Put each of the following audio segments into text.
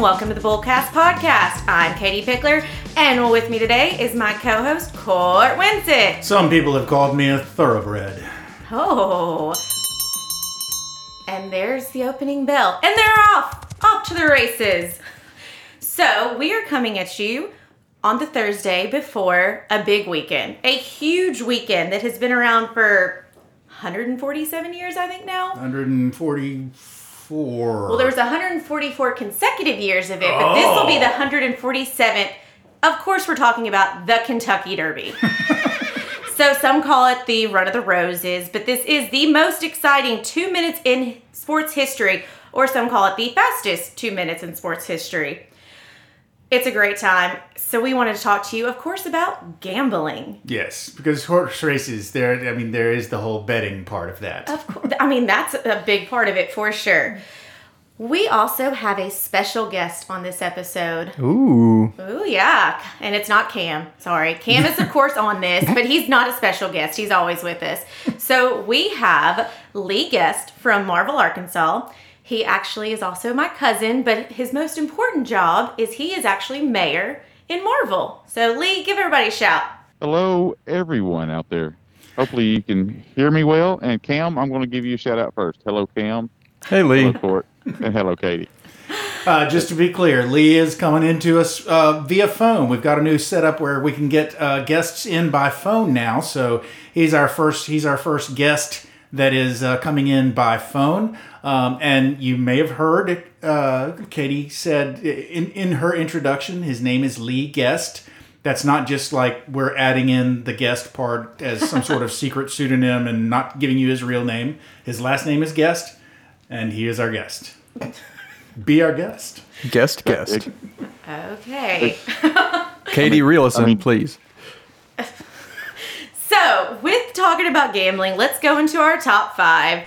and welcome to the Bullcast Podcast. I'm Katie Pickler, and with me today is my co host, Court Winsett. Some people have called me a thoroughbred. Oh. And there's the opening bell, and they're off! Off to the races. So, we are coming at you on the Thursday before a big weekend, a huge weekend that has been around for 147 years, I think now. 144. Well, there was 144 consecutive years of it, but this will be the 147th. Of course, we're talking about the Kentucky Derby. so some call it the Run of the Roses, but this is the most exciting two minutes in sports history, or some call it the fastest two minutes in sports history. It's a great time. So we wanted to talk to you, of course, about gambling. Yes, because horse races, there. I mean, there is the whole betting part of that. Of course, I mean that's a big part of it for sure. We also have a special guest on this episode. Ooh. Ooh, yeah. And it's not Cam. Sorry. Cam is, of course, on this, but he's not a special guest. He's always with us. So we have Lee Guest from Marvell, Arkansas. He actually is also my cousin, but his most important job is he is actually mayor in Marvell. So, Lee, give everybody a shout. Hello, everyone out there. Hopefully, you can hear me well. And Cam, I'm going to give you a shout out first. Hello, Cam. Hey, Lee. Hello, Court. and hello, Katie. Uh, just to be clear, Lee is coming into us uh, via phone. We've got a new setup where we can get uh, guests in by phone now. So he's our first. He's our first guest that is uh, coming in by phone. Um, and you may have heard uh, Katie said in in her introduction, his name is Lee Guest. That's not just like we're adding in the guest part as some sort of secret pseudonym and not giving you his real name. His last name is Guest, and he is our guest. Be our guest. Guest, guest. Okay. Katie, reel us in, I mean- please. So, with talking about gambling, let's go into our top five.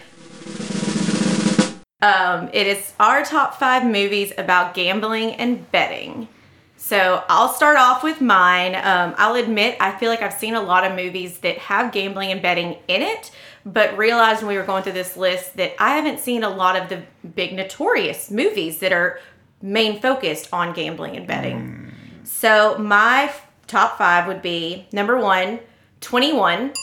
Um, it is our top five movies about gambling and betting. So, I'll start off with mine. Um, I'll admit, I feel like I've seen a lot of movies that have gambling and betting in it, but realized when we were going through this list that I haven't seen a lot of the big notorious movies that are main focused on gambling and betting. So my top five would be number one, 21.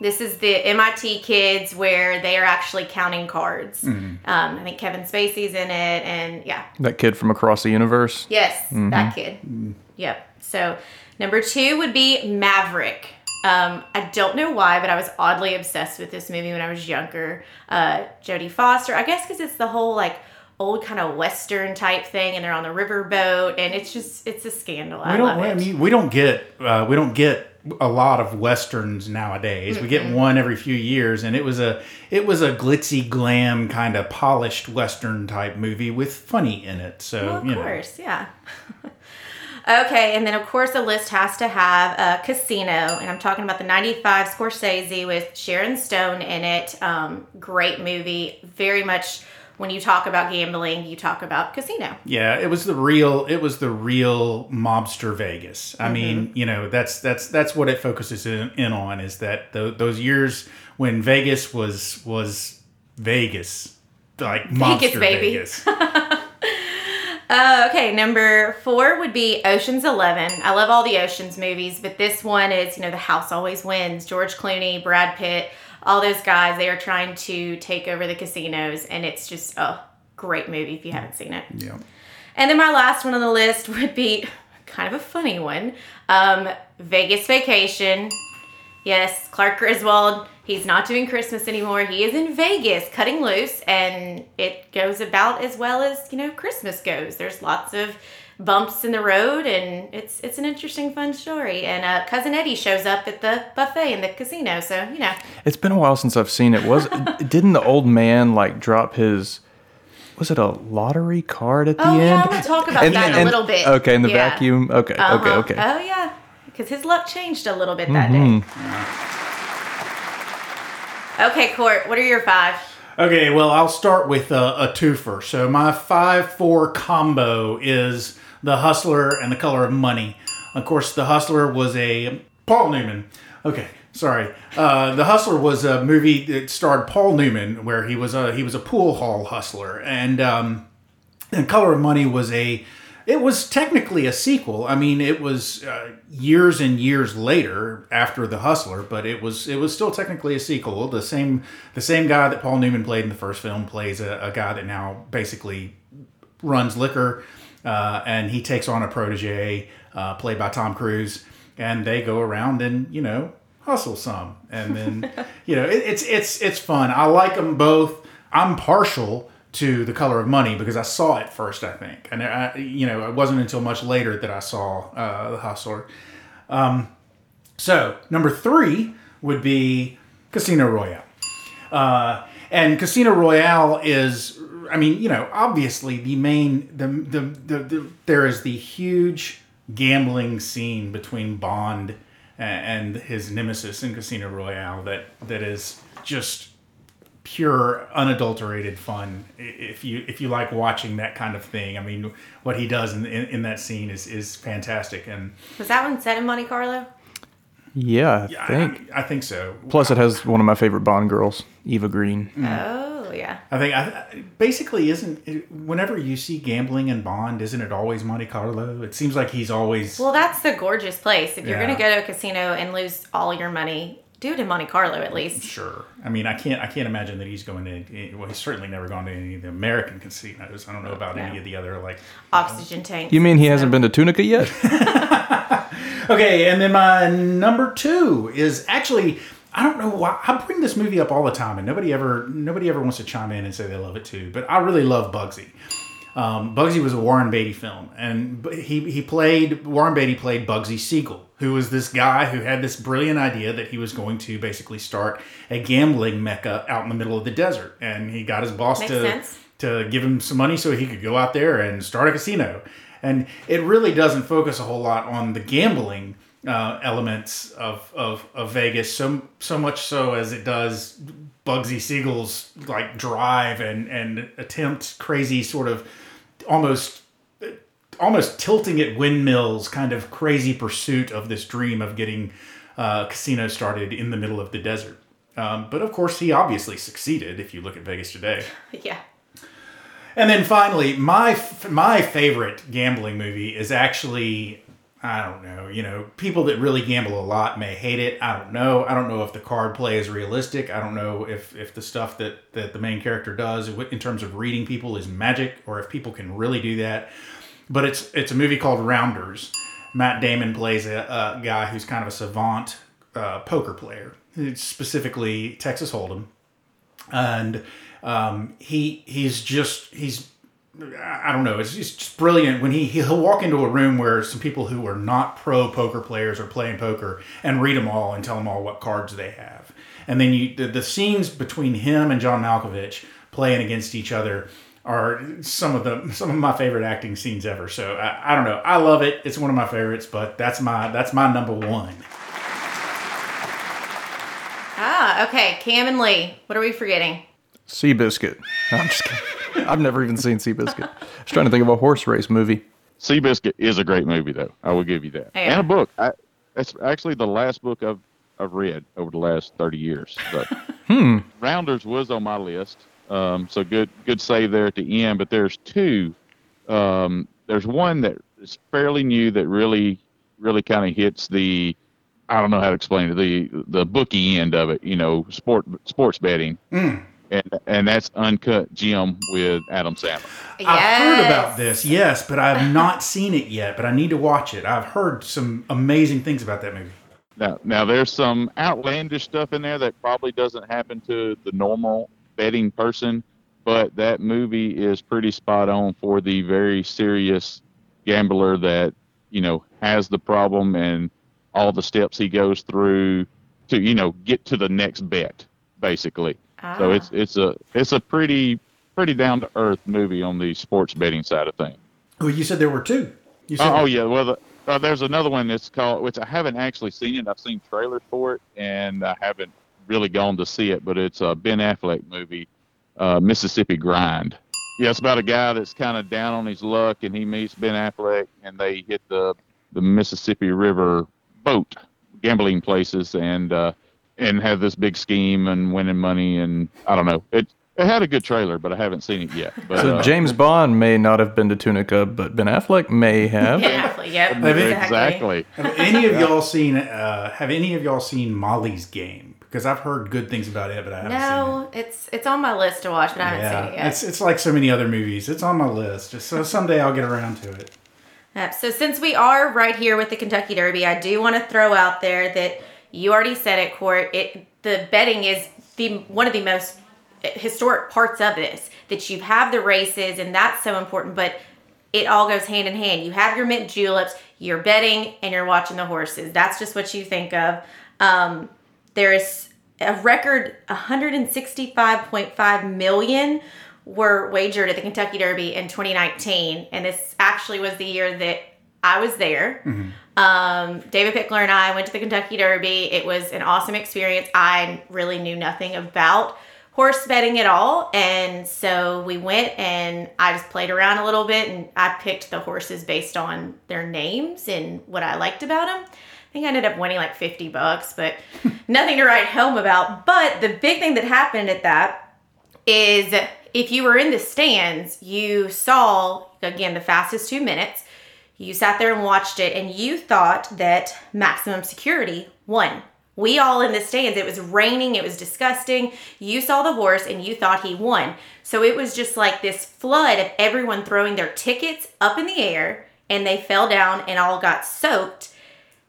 This is the MIT kids where they are actually counting cards. Um, I think Kevin Spacey's in it, and yeah, That kid from across the universe. yes, that kid. Yep. So number two would be Maverick. Um, I don't know why, but I was oddly obsessed with this movie when I was younger. Uh, Jodie Foster, I guess because it's the whole like old kind of western type thing, and they're on the riverboat, and it's just it's a scandal. I We love don't. it. I mean, we don't get. Uh, we don't get a lot of westerns nowadays. We get one every few years, and it was a. It was a glitzy, glam kind of polished western type movie with funny in it. So Well, of you know. course, yeah. okay, and then of course the list has to have a casino, and I'm talking about the '95 Scorsese with Sharon Stone in it. Um, great movie, very much. When you talk about gambling, you talk about casino. Yeah, it was the real. It was the real mobster Vegas. I mean, you know, that's that's that's what it focuses in, in on is that th- those years when Vegas was was Vegas, like Vegas, mobster baby. Vegas. Uh, okay, number four would be Ocean's Eleven. I love all the Ocean's movies, but this one is, you know, The House Always Wins. George Clooney, Brad Pitt, all those guys, they are trying to take over the casinos, and it's just a great movie if you haven't seen it. yeah. And then my last one on the list would be kind of a funny one um, Vegas Vacation. Yes, Clark Griswold. He's not doing Christmas anymore. He is in Vegas cutting loose, and it goes about as well as, you know, Christmas goes. There's lots of bumps in the road, and it's it's an interesting, fun story. And uh, Cousin Eddie shows up at the buffet in the casino, so, you know. It's been a while since I've seen it. Was didn't the old man like drop his? Was it a lottery card at the Oh, end? yeah, we'll talk about And- that in a and- little bit. Okay, in the Yeah. vacuum. Okay, okay, Uh-huh. okay. Oh, yeah. Because his luck changed a little bit that Mm-hmm. day. Okay, Court, what are your five? Okay, well, I'll start with a, a twofer. So my five four combo is the Hustler and the Color of Money. Of course, the Hustler was a Paul Newman. Okay, sorry. Uh, the Hustler was a movie that starred Paul Newman, where he was a he was a pool hall hustler, and um, And Color of Money was a it was technically a sequel. I mean, it was uh, years and years later after The Hustler, but it was it was still technically a sequel. The same the same guy that Paul Newman played in the first film plays a, a guy that now basically runs liquor, uh, and he takes on a protege uh, played by Tom Cruise, and they go around and you know hustle some, and then you know it, it's it's it's fun. I like them both. I'm partial to the color of money because I saw it first, I think, and I, you know it wasn't until much later that I saw uh, the Hustler. Um, so number three would be Casino Royale, uh, and Casino Royale is, I mean, you know, obviously the main the the, the, the there is the huge gambling scene between Bond and his nemesis in Casino Royale that that is just pure unadulterated fun if you if you like watching that kind of thing i mean what he does in, in, in that scene is is fantastic and Was that one set in Monte Carlo? Yeah, I yeah, think. I, I think so Plus, it has one of my favorite Bond girls, Eva Green. Oh yeah. i think I, basically isn't whenever you see gambling in bond isn't it always monte carlo it seems like he's always Well, that's the gorgeous place. If you're Yeah. gonna go to a casino and lose all your money, do it in Monte Carlo at least. sure i mean i can't i can't imagine that he's going to eh, well he's certainly never gone to any of the american casinos i don't know about any of the other like Oxygen tanks. You mean he hasn't stuff. been to Tunica yet? Okay, and then my number two is actually I don't know why I bring this movie up all the time, and nobody ever nobody ever wants to chime in and say they love it too. But I really love Bugsy. Um, Bugsy was a Warren Beatty film, and he he played Warren Beatty played Bugsy Siegel, who was this guy who had this brilliant idea that he was going to basically start a gambling mecca out in the middle of the desert, and he got his boss Makes to sense. to give him some money so he could go out there and start a casino. And it really doesn't focus a whole lot on the gambling uh, elements of, of, of Vegas, so so much so as it does Bugsy Siegel's like drive and and attempt crazy sort of almost almost tilting at windmills kind of crazy pursuit of this dream of getting uh, a casino started in the middle of the desert. Um, but of course, he obviously succeeded. If you look at Vegas today. Yeah. And then finally, my f- my favorite gambling movie is actually I don't know. You know, people that really gamble a lot may hate it. I don't know. I don't know if the card play is realistic. I don't know if if the stuff that that the main character does in terms of reading people is magic, or if people can really do that. But it's it's a movie called Rounders. Matt Damon plays a, a guy who's kind of a savant uh, poker player, It's specifically Texas Hold'em and um, he he's just he's I don't know it's it's just brilliant when he he'll walk into a room where some people who are not pro poker players are playing poker and read them all and tell them all what cards they have and then you the, the scenes between him and John Malkovich playing against each other are some of the some of my favorite acting scenes ever so I, I don't know I love it it's one of my favorites but that's my that's my number one Ah, okay. Cam and Lee. What are we forgetting? Seabiscuit. No, I'm just kidding. I've never even seen Seabiscuit. I was trying to think of a horse race movie. Seabiscuit is a great movie, though. I will give you that. Yeah. And a book. I, it's actually the last book I've I've read over the last thirty years. But Rounders was on my list, um, so good good save there at the end. But there's two. Um, there's one that is fairly new that really really kind of hits the I don't know how to explain it the the bookie end of it. You know, sport sports betting. And, and that's Uncut Gem with Adam Sandler. I've heard about this, yes, but I have not seen it yet. But I need to watch it. I've heard some amazing things about that movie. Now, now there's some outlandish stuff in there that probably doesn't happen to the normal betting person, but that movie is pretty spot on for the very serious gambler that you know has the problem and all the steps he goes through to you know get to the next bet, basically. So Ah. it's it's a it's a pretty pretty down to earth movie on the sports betting side of things. Oh, you said there were two. You said Oh, oh yeah. Well, the, uh, there's another one that's called, which I haven't actually seen it. I've seen trailers for it, and I haven't really gone to see it. But it's a Ben Affleck movie, uh, Mississippi Grind. Yeah, it's about a guy that's kind of down on his luck, and he meets Ben Affleck, and they hit the the Mississippi River boat gambling places, and uh, and have this big scheme and winning money, and I don't know. It It had a good trailer, but I haven't seen it yet. But, So uh, James Bond may not have been to Tunica, but Ben Affleck may have. Yeah, yep, exactly. Have any of y'all seen? Uh, have any of y'all seen Molly's Game? Because I've heard good things about it, but I haven't seen it. No, it's it's on my list to watch, but I haven't seen it yet. it's it's like so many other movies. It's on my list. Just so someday I'll get around to it. Uh, so since we are right here with the Kentucky Derby, I do want to throw out there that you already said it, Court. It the betting is the one of the most historic parts of this. That you have the races, and that's so important. But it all goes hand in hand. You have your mint juleps, you're betting, and you're watching the horses. That's just what you think of. Um, there's a record 165.5 million were wagered at the Kentucky Derby in 2019, and this actually was the year that I was there. Um, David Pickler and I went to the Kentucky Derby. It was an awesome experience. I really knew nothing about horse betting at all, and so we went and I just played around a little bit, and I picked the horses based on their names and what I liked about them. I think I ended up winning like 50 bucks, but nothing to write home about. But the big thing that happened at that is if you were in the stands, you saw again the fastest two minutes. You sat there and watched it, and you thought that maximum security won. We all in the stands, it was raining, it was disgusting. You saw the horse and you thought he won. So it was just like this flood of everyone throwing their tickets up in the air, and they fell down and all got soaked.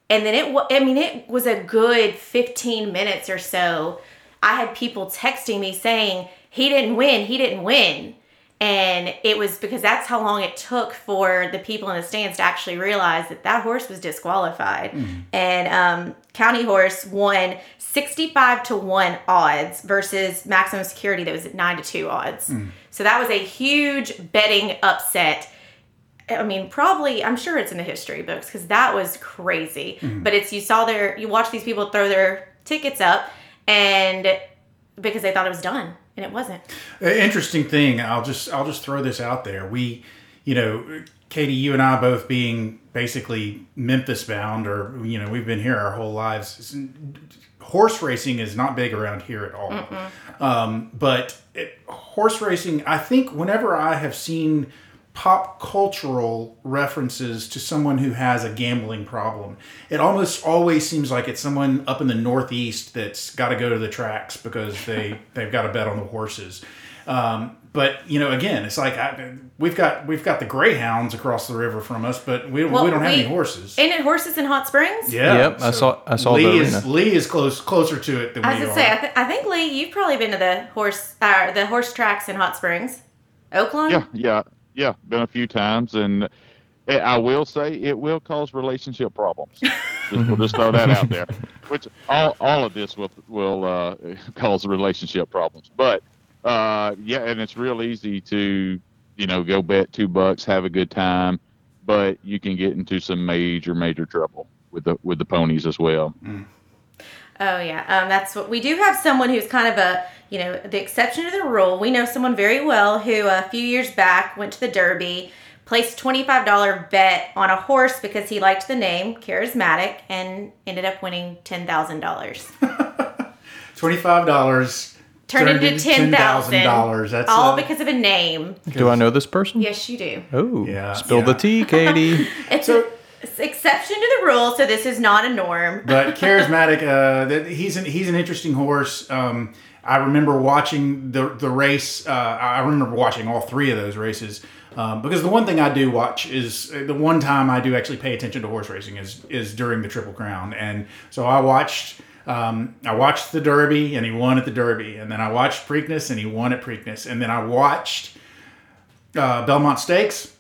And then it, I mean, it was a good 15 minutes or so. I had people texting me saying, he didn't win, he didn't win. And it was because that's how long it took for the people in the stands to actually realize that that horse was disqualified. Hmm. And um, Country House won 65 to 1 odds versus Maximum Security that was at 9 to 2 odds. Hmm. So that was a huge betting upset. I mean, probably, I'm sure it's in the history books because that was crazy. Hmm. But it's, you saw their, you watch these people throw their tickets up and because they thought it was done and it wasn't. Interesting thing. I'll just I'll just throw this out there. We, you know, Katie, you and I both being basically Memphis bound, or you know, we've been here our whole lives. Horse racing is not big around here at all. Um, but it, horse racing, I think, whenever I have seen pop cultural references to someone who has a gambling problem. It almost always seems like it's someone up in the Northeast that's got to go to the tracks because they they've got to bet on the horses. Um, but you know, again, it's like I, we've got we've got the greyhounds across the river from us, but we, Well, we don't have we- any horses. Ain't it horses in Hot Springs? yeah, Yep, I saw- I saw Lee the is arena. Lee is close closer to it than I was we gonna are. say, I, th- I think Lee, you've probably been to the horse, uh, the horse tracks in Hot Springs, Oaklawn. Yeah, yeah, yeah. Been a few times, and eh, I will say it will cause relationship problems. just, we'll just throw that out there. Which all all of this will will uh, cause relationship problems. But uh, yeah, and it's real easy to you know go bet two bucks, have a good time, but you can get into some major major trouble with the with the ponies as well. Oh yeah, um, that's what we do have. Someone who's kind of a you know the exception to the rule. We know someone very well who a few years back went to the Derby, placed twenty five dollar bet on a horse because he liked the name Charismatic, and ended up winning ten thousand dollars. Twenty five dollars Turned into ten thousand dollars. That's all uh, because of a name. Do I know this person? Yes, you do. Oh, Yeah. Spill the tea, Katie. It's So- an exception to the rule, so this is not a norm. but charismatic. Uh, that he's an he's an interesting horse. Um, I remember watching the the race. Uh, I remember watching all three of those races um, because the one thing I do watch is uh, the one time I do actually pay attention to horse racing is is during the Triple Crown, and so I watched. Um, I watched the Derby and he won at the Derby, and then I watched Preakness and he won at Preakness, and then I watched uh, Belmont Stakes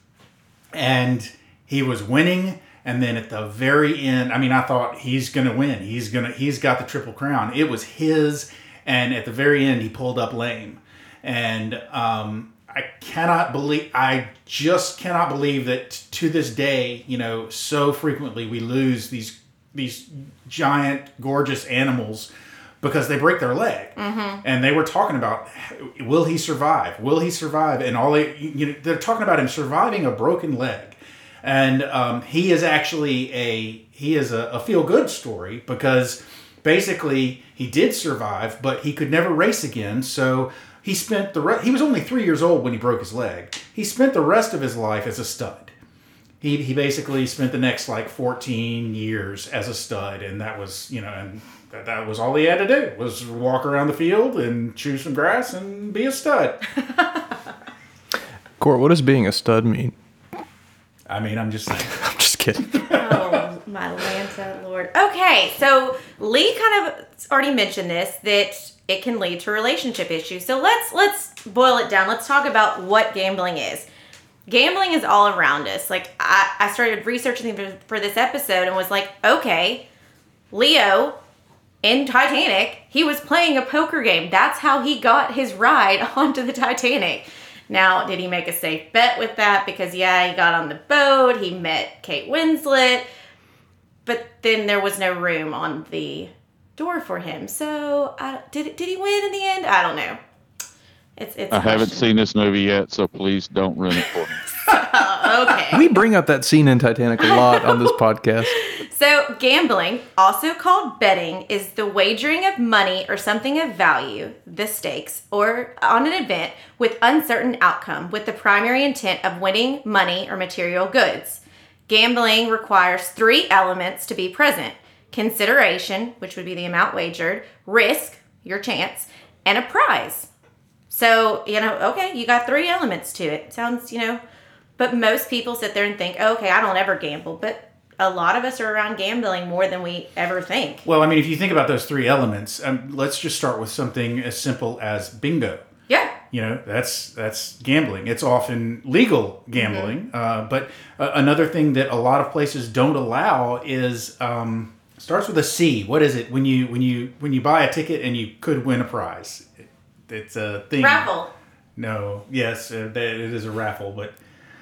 and he was winning and then at the very end i mean i thought he's gonna win. He's gonna he's got the triple crown. It was his. And at the very end he pulled up lame. And um i cannot believe i just cannot believe that to this day you know so frequently we lose these these giant gorgeous animals because they break their leg. And they were talking about will he survive? Will he survive? And all they you know they're talking about him surviving a broken leg and um, he is actually a he is a, a feel good story because basically he did survive but he could never race again so he spent the re- he was only three years old when he broke his leg. He spent the rest of his life as a stud. He, he basically spent the next like 14 years as a stud, and that was you know, and that, that was all he had to do was walk around the field and chew some grass and be a stud. Court, what does being a stud mean? I mean, I'm just saying. I'm just kidding. Oh, my Lanta Lord. Okay, so Lee kind of already mentioned this that it can lead to relationship issues. So let's let's boil it down. Let's talk about what gambling is. Gambling is all around us. Like I, I started researching for, for this episode and was like, okay, Leo in Titanic, he was playing a poker game. That's how he got his ride onto the Titanic. Now, did he make a safe bet with that? Because, yeah, he got on the boat, he met Kate Winslet, but then there was no room on the door for him. So, did, did he win in the end? I don't know. It's, it's I a haven't seen this movie yet, so please don't ruin it for me. Okay. We bring up that scene in Titanic a lot on this podcast. So, gambling, also called betting, is the wagering of money or something of value, the stakes, or on an event with uncertain outcome with the primary intent of winning money or material goods. Gambling requires three elements to be present consideration, which would be the amount wagered, risk, your chance, and a prize. So, you know, okay, you got three elements to it. Sounds, you know, but most people sit there and think, okay, I don't ever gamble. But a lot of us are around gambling more than we ever think. Well, I mean, if you think about those three elements, um, let's just start with something as simple as bingo. Yeah. You know, that's that's gambling. It's often legal gambling, uh, but uh, another thing that a lot of places don't allow is um, starts with a C. What is it when you when you when you buy a ticket and you could win a prize? It, it's a thing. Raffle. No, yes, uh, it is a raffle, but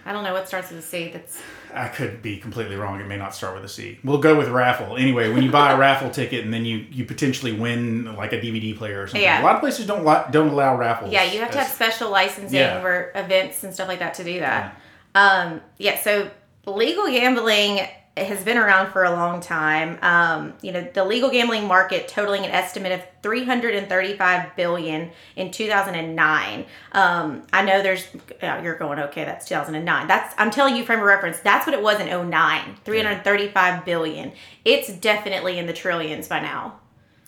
I don't know what starts with a C. That's I could be completely wrong. It may not start with a C. We'll go with raffle. Anyway, when you buy a raffle ticket and then you, you potentially win like a DVD player or something. Yeah. A lot of places don't don't allow raffles. yeah. You have to have special licensing Yeah. for events and stuff like that to do that. Um, yeah. So legal gambling has been around for a long time. Um, you know, the legal gambling market totaling an estimate of 335 billion in 2009. Um, I know there's yeah, you're going okay. That's 2009. That's I'm telling you from a reference. That's what it was in 09. 335 billion. It's definitely in the trillions by now.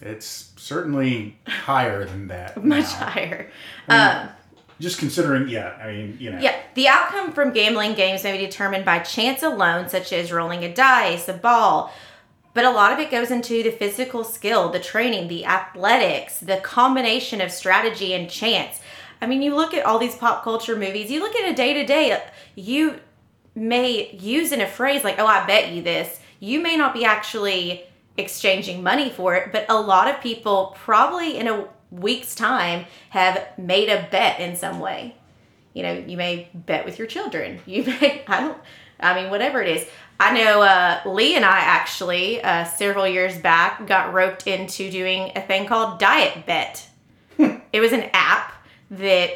It's certainly higher than that. Much now. higher. Just considering, yeah, I mean, you know. Yeah, the outcome from gambling games may be determined by chance alone, such as rolling a dice, a ball. But a lot of it goes into the physical skill, the training, the athletics, the combination of strategy and chance. I mean, you look at all these pop culture movies, you look at a day to day, you may use in a phrase like, oh, I bet you this. You may not be actually exchanging money for it, but a lot of people probably in a week's time have made a bet in some way. You know you may bet with your children. You may i don't i mean whatever it is. I know uh, lee and i actually uh, several years back got roped into doing a thing called diet bet. It was an app that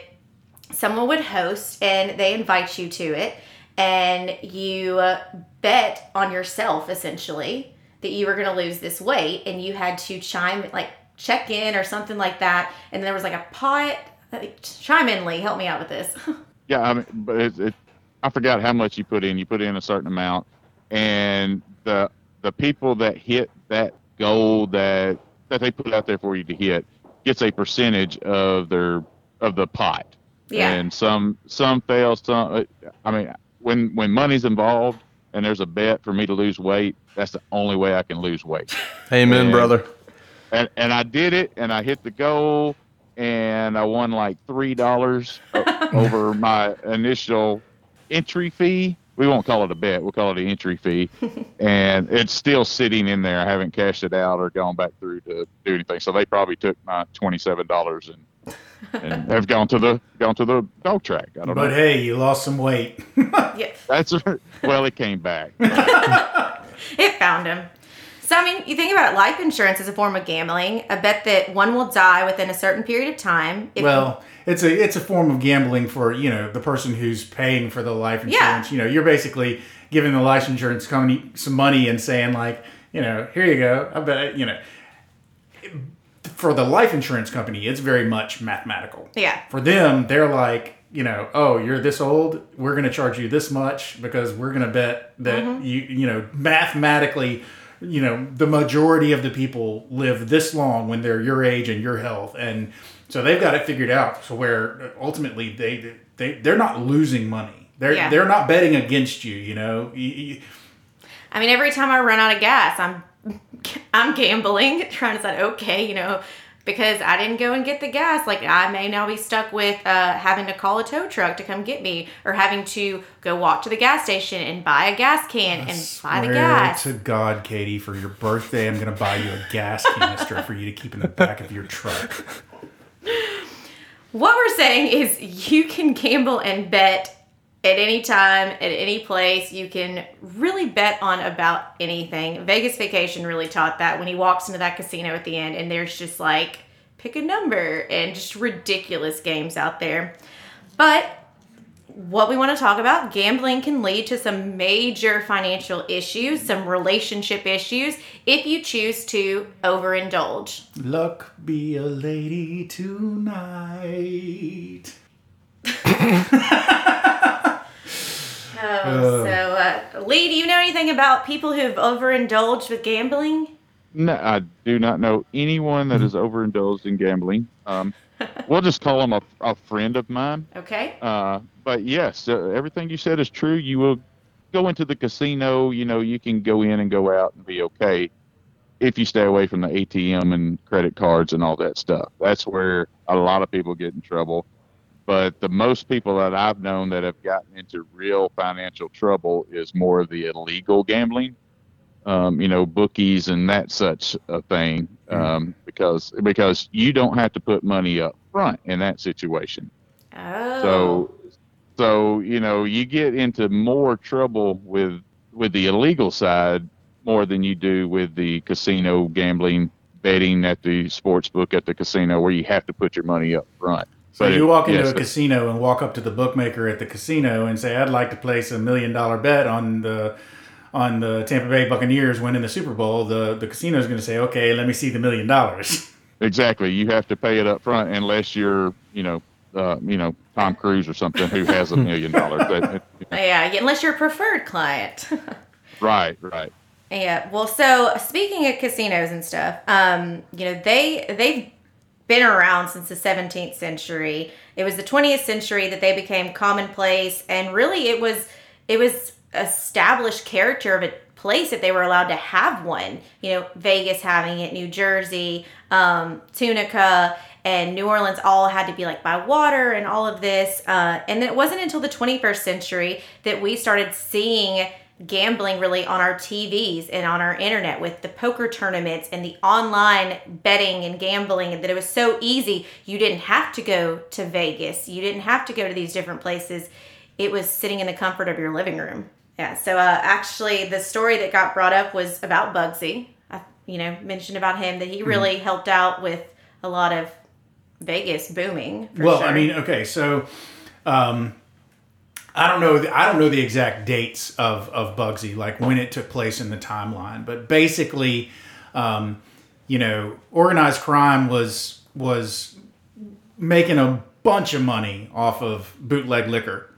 someone would host and they invite you to it and you uh, bet on yourself essentially that you were going to lose this weight and you had to chime like check in or something like that and there was like a pot chime in lee help me out with this Yeah, I mean, but it, it, I forgot how much you put in. You put in a certain amount, and the the people that hit that goal that that they put out there for you to hit gets a percentage of their of the pot. Yeah. And some some fail. Some. uh, I mean, when when money's involved and there's a bet for me to lose weight, that's the only way I can lose weight. Amen, And- brother. And and I did it, and I hit the goal, and I won like three dollars over my initial entry fee. We won't call it a bet; we'll call it an entry fee, and it's still sitting in there. I haven't cashed it out or gone back through to do anything. So they probably took my twenty-seven dollars and and have gone to the gone to the dog track. I don't know. But know. hey, you lost some weight. yeah That's well, it came back. It found him. So, I mean, you think about it, life insurance is a form of gambling. A bet that one will die within a certain period of time. Well, it's a it's a form of gambling for you know the person who's paying for the life insurance. Yeah. You know, you're basically giving the life insurance company some money and saying like, you know, here you go. I bet you know. for the life insurance company, it's very much mathematical. Yeah. For them, they're like, you know, oh, you're this old, we're going to charge you this much because we're going to bet that Mm-hmm. you, you know, mathematically, you know, the majority of the people live this long when they're your age and your health, and so they've got it figured out. So where ultimately they they they're not losing money. They're Yeah. they're not betting against you. You know. I mean, every time I run out of gas, I'm I'm gambling, trying to say okay, you know, because I didn't go and get the gas. Like I may now be stuck with uh, having to call a tow truck to come get me, or having to go walk to the gas station and buy a gas can and buy the gas. to God, Katie, for your birthday, I'm to buy you a gas canister for you to keep in the back of your truck. What we're saying is you can gamble and bet at any time, at any place. You can really bet on about anything. Vegas Vacation really taught that when he walks into that casino at the end and there's just like pick a number and just ridiculous games out there. But what we want to talk about gambling can lead to some major financial issues, some relationship issues if you choose to overindulge. Luck be a lady tonight. Oh, so uh, Lee, do you know anything about people who've overindulged with gambling? No, I do not know anyone that has overindulged in gambling. Um, we'll just call him a, a friend of mine. Okay. Uh, but yes, uh, everything you said is true. You will go into the casino. You know, you can go in and go out and be okay if you stay away from the ATM and credit cards and all that stuff. That's where a lot of people get in trouble. But the most people that I've known that have gotten into real financial trouble is more of the illegal gambling. Um, you know, bookies and that such a thing, um, because because you don't have to put money up front in that situation. Oh. So, so you know, you get into more trouble with with the illegal side more than you do with the casino gambling, betting at the sports book at the casino, where you have to put your money up front. So you walk into yes, a casino and walk up to the bookmaker at the casino and say, "I'd like to place a million dollar bet on the on the Tampa Bay Buccaneers winning the Super Bowl." The the casino is going to say, "Okay, let me see the million dollars." Exactly. You have to pay it up front unless you're, you know, uh, you know, Tom Cruise or something who has a million dollars. But- yeah, unless you're a preferred client. Right, right. yeah. Well, so speaking of casinos and stuff, um, you know, they they've been around since the 17th century. It was the 20th century that they became commonplace, and really, it was it was established character of a place if they were allowed to have one. You know, Vegas having it, New Jersey, um, Tunica, and New Orleans all had to be like by water and all of this. Uh, and it wasn't until the 21st century that we started seeing gambling really on our TVs and on our internet with the poker tournaments and the online betting and gambling and that it was so easy. You didn't have to go to Vegas. You didn't have to go to these different places. It was sitting in the comfort of your living room. Yeah, so uh, actually the story that got brought up was about Bugsy. I, you know, mentioned about him that he really helped out with a lot of Vegas booming. for well, sure. I mean, okay, so um, I don't know. The, I don't know the exact dates of of Bugsy, like when it took place in the timeline. But basically, um, you know, organized crime was was making a bunch of money off of bootleg liquor,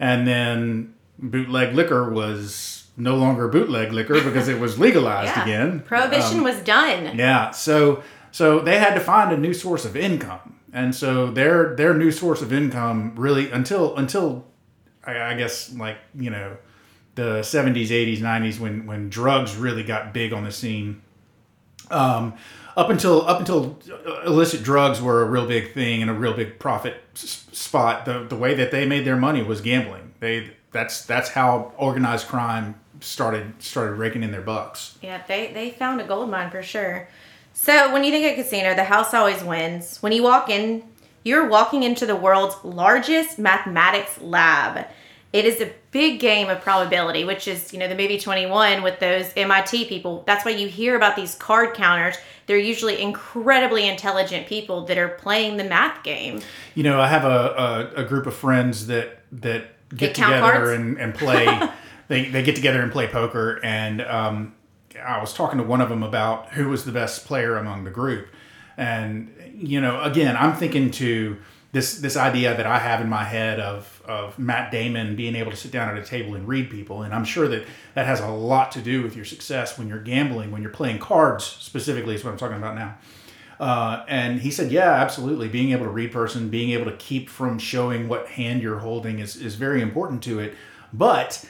and then bootleg liquor was no longer bootleg liquor because it was legalized yeah. again. Prohibition was done. Yeah, so so they had to find a new source of income, and so their their new source of income really until until I, I guess like you know the seventies, eighties, nineties when when drugs really got big on the scene. Um, up until up until illicit drugs were a real big thing and a real big profit s- spot, the the way that they made their money was gambling. They that's that's how organized crime started started raking in their bucks. Yeah, they, they found a gold mine for sure. So when you think of casino, the house always wins. When you walk in, you're walking into the world's largest mathematics lab. It is a big game of probability, which is, you know, the movie 21 with those MIT people. That's why you hear about these card counters. They're usually incredibly intelligent people that are playing the math game. You know, I have a, a, a group of friends that that get together cards? and, and play. they, they get together and play poker. And um, I was talking to one of them about who was the best player among the group. And you know, again, I'm thinking to this this idea that I have in my head of of Matt Damon being able to sit down at a table and read people, and I'm sure that that has a lot to do with your success when you're gambling, when you're playing cards specifically is what I'm talking about now. Uh, and he said, yeah, absolutely. Being able to read person, being able to keep from showing what hand you're holding is, is very important to it. But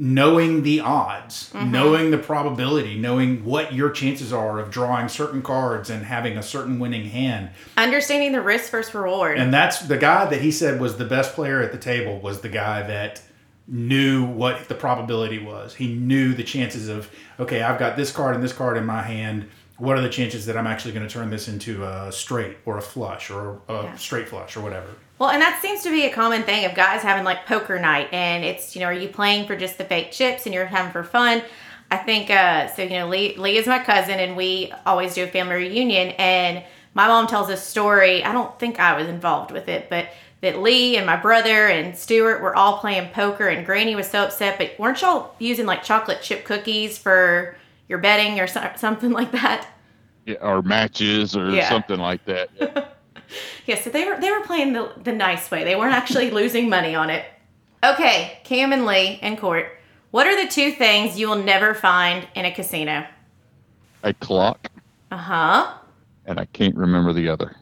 knowing the odds, mm-hmm. knowing the probability, knowing what your chances are of drawing certain cards and having a certain winning hand. Understanding the risk versus reward. And that's the guy that he said was the best player at the table was the guy that knew what the probability was. He knew the chances of, okay, I've got this card and this card in my hand. What are the chances that I'm actually going to turn this into a straight or a flush or a Yeah. straight flush or whatever? Well, and that seems to be a common thing of guys having like poker night, and it's you know, are you playing for just the fake chips and you're having for fun? I think uh, so. You know, Lee Lee is my cousin, and we always do a family reunion. And my mom tells a story. I don't think I was involved with it, but that Lee and my brother and Stuart were all playing poker, and Granny was so upset. But weren't y'all using like chocolate chip cookies for your betting or so- something like that? Yeah, or matches or Yeah. something like that. Yeah. Yeah, so they were they were playing the the nice way. They weren't actually losing money on it. Okay, Cam and Lee and Court. What are the two things you will never find in a casino? a clock, Uh huh. and I can't remember the other.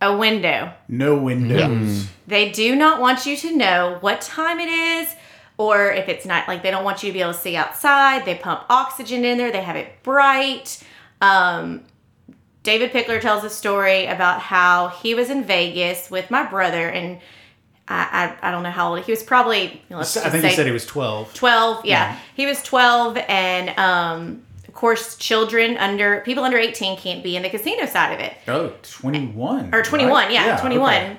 A window. No windows. They do not want you to know what time it is, or if it's not like they don't want you to be able to see outside. They pump oxygen in there. They have it bright. Um, David Pickler tells a story about how he was in Vegas with my brother, and I I, I don't know how old he was. Probably I think he said he was 12. 12 yeah. Yeah. he was 12 and um of course children under people under 18 can't be in the casino side of it Oh, 21. or 21 right? yeah, 21 okay.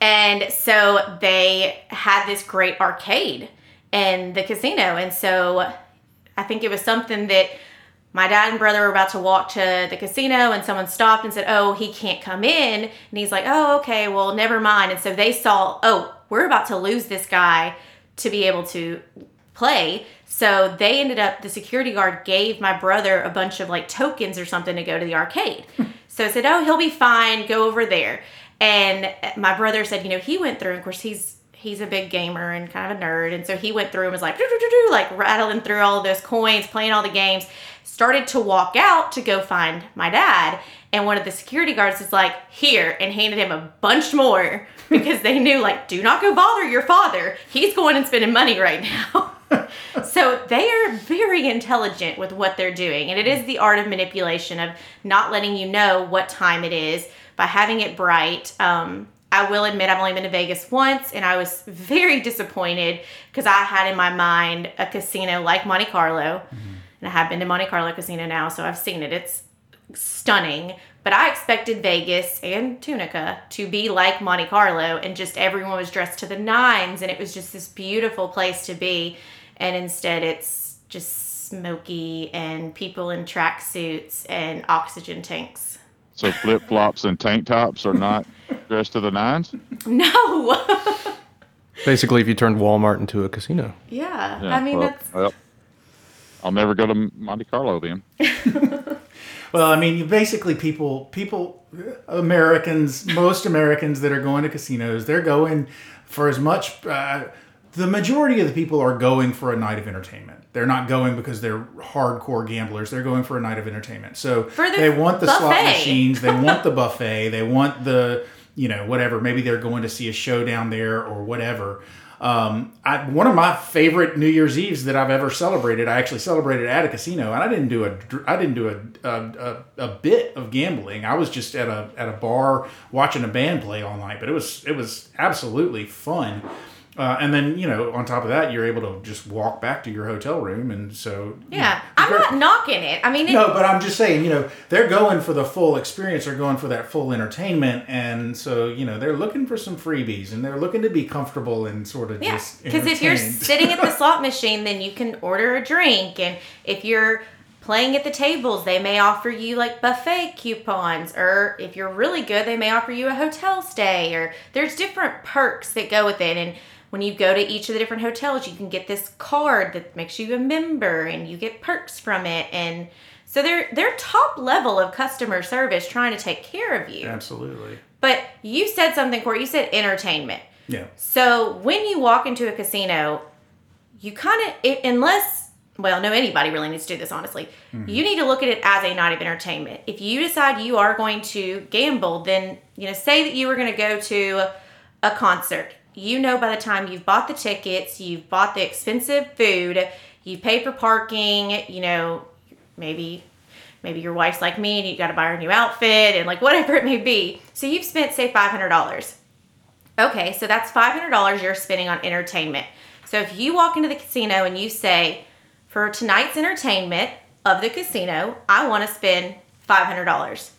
and so they had this great arcade in the casino and so i think it was something that my dad and brother were about to walk to the casino and someone stopped and said oh he can't come in. And he's like oh okay well never mind. And so they saw oh we're about to lose this guy to be able to play. So they ended up the security guard gave my brother a bunch of like tokens or something to go to the arcade. Hmm. So I said oh he'll be fine. Go over there. And my brother said you know he went through of course he's he's a big gamer and kind of a nerd. And so he went through and was like "Doo, doo, doo, doo," like rattling through all those coins playing all the games started to walk out to go find my dad. And one of the security guards is like here and handed him a bunch more because they knew like do not go bother your father. He's going and spending money right now. So they are very intelligent with what they're doing. And it is the art of manipulation of not letting you know what time it is by having it bright. Um, i will admit i've only been to vegas once and i was very disappointed because i had in my mind a casino like monte carlo. Mm-hmm. And i have been to monte carlo casino now so i've seen it. It's stunning. But i expected vegas and tunica to be like monte carlo and just everyone was dressed to the nines and it was just this beautiful place to be. And instead it's just smoky and people in tracksuits and oxygen tanks So flip flops and tank tops are not dressed to the nines. no Basically, if you turned Walmart into a casino. yeah, Yeah, i mean well, that's well, I'll never go to Monte Carlo then. Well, I mean, basically, people, people, Americans, most Americans that are going to casinos, they're going for as much. Uh, the majority of the people are going for a night of entertainment. They're not going because they're hardcore gamblers. They're going for a night of entertainment. So they want the slot machines. They want the buffet. They want the you know whatever. Maybe they're going to see a show down there or whatever. Um, I, one of my favorite New Year's Eves that I've ever celebrated, I actually celebrated at a casino, and I didn't do a, I didn't do a, a, a, a bit of gambling. I was just at a, at a bar watching a band play all night, but it was, it was absolutely fun. Uh, and then you know, on top of that, you're able to just walk back to your hotel room, and so yeah know, i'm not knocking it i mean it, No, but I'm just saying, you know, they're going for the full experience. They're going for that full entertainment, and so you know, they're looking for some freebies, and they're looking to be comfortable and sort of Yeah, just because if you're sitting at the slot machine, then you can order a drink, and if you're playing at the tables, they may offer you like buffet coupons, or if you're really good, they may offer you a hotel stay, or there's different perks that go with it. And when you go to each of the different hotels, you can get this card that makes you a member, and you get perks from it, and So they're they're top level of customer service trying to take care of you. Absolutely. But you said something, Corey. You said entertainment. Yeah. So when you walk into a casino, you kind of, unless, well, no, anybody really needs to do this, honestly. Mm-hmm. You need to look at it as a night of entertainment. If you decide you are going to gamble, then, you know, say that you were going to go to a concert. You know, by the time you've bought the tickets, you've bought the expensive food, you pay for parking, you know, maybe maybe your wife's like me and you got to buy her a new outfit and like whatever it may be. So you've spent say $500. Okay, so that's $500 you're spending on entertainment. So if you walk into the casino and you say, for tonight's entertainment of the casino, I want to spend $500.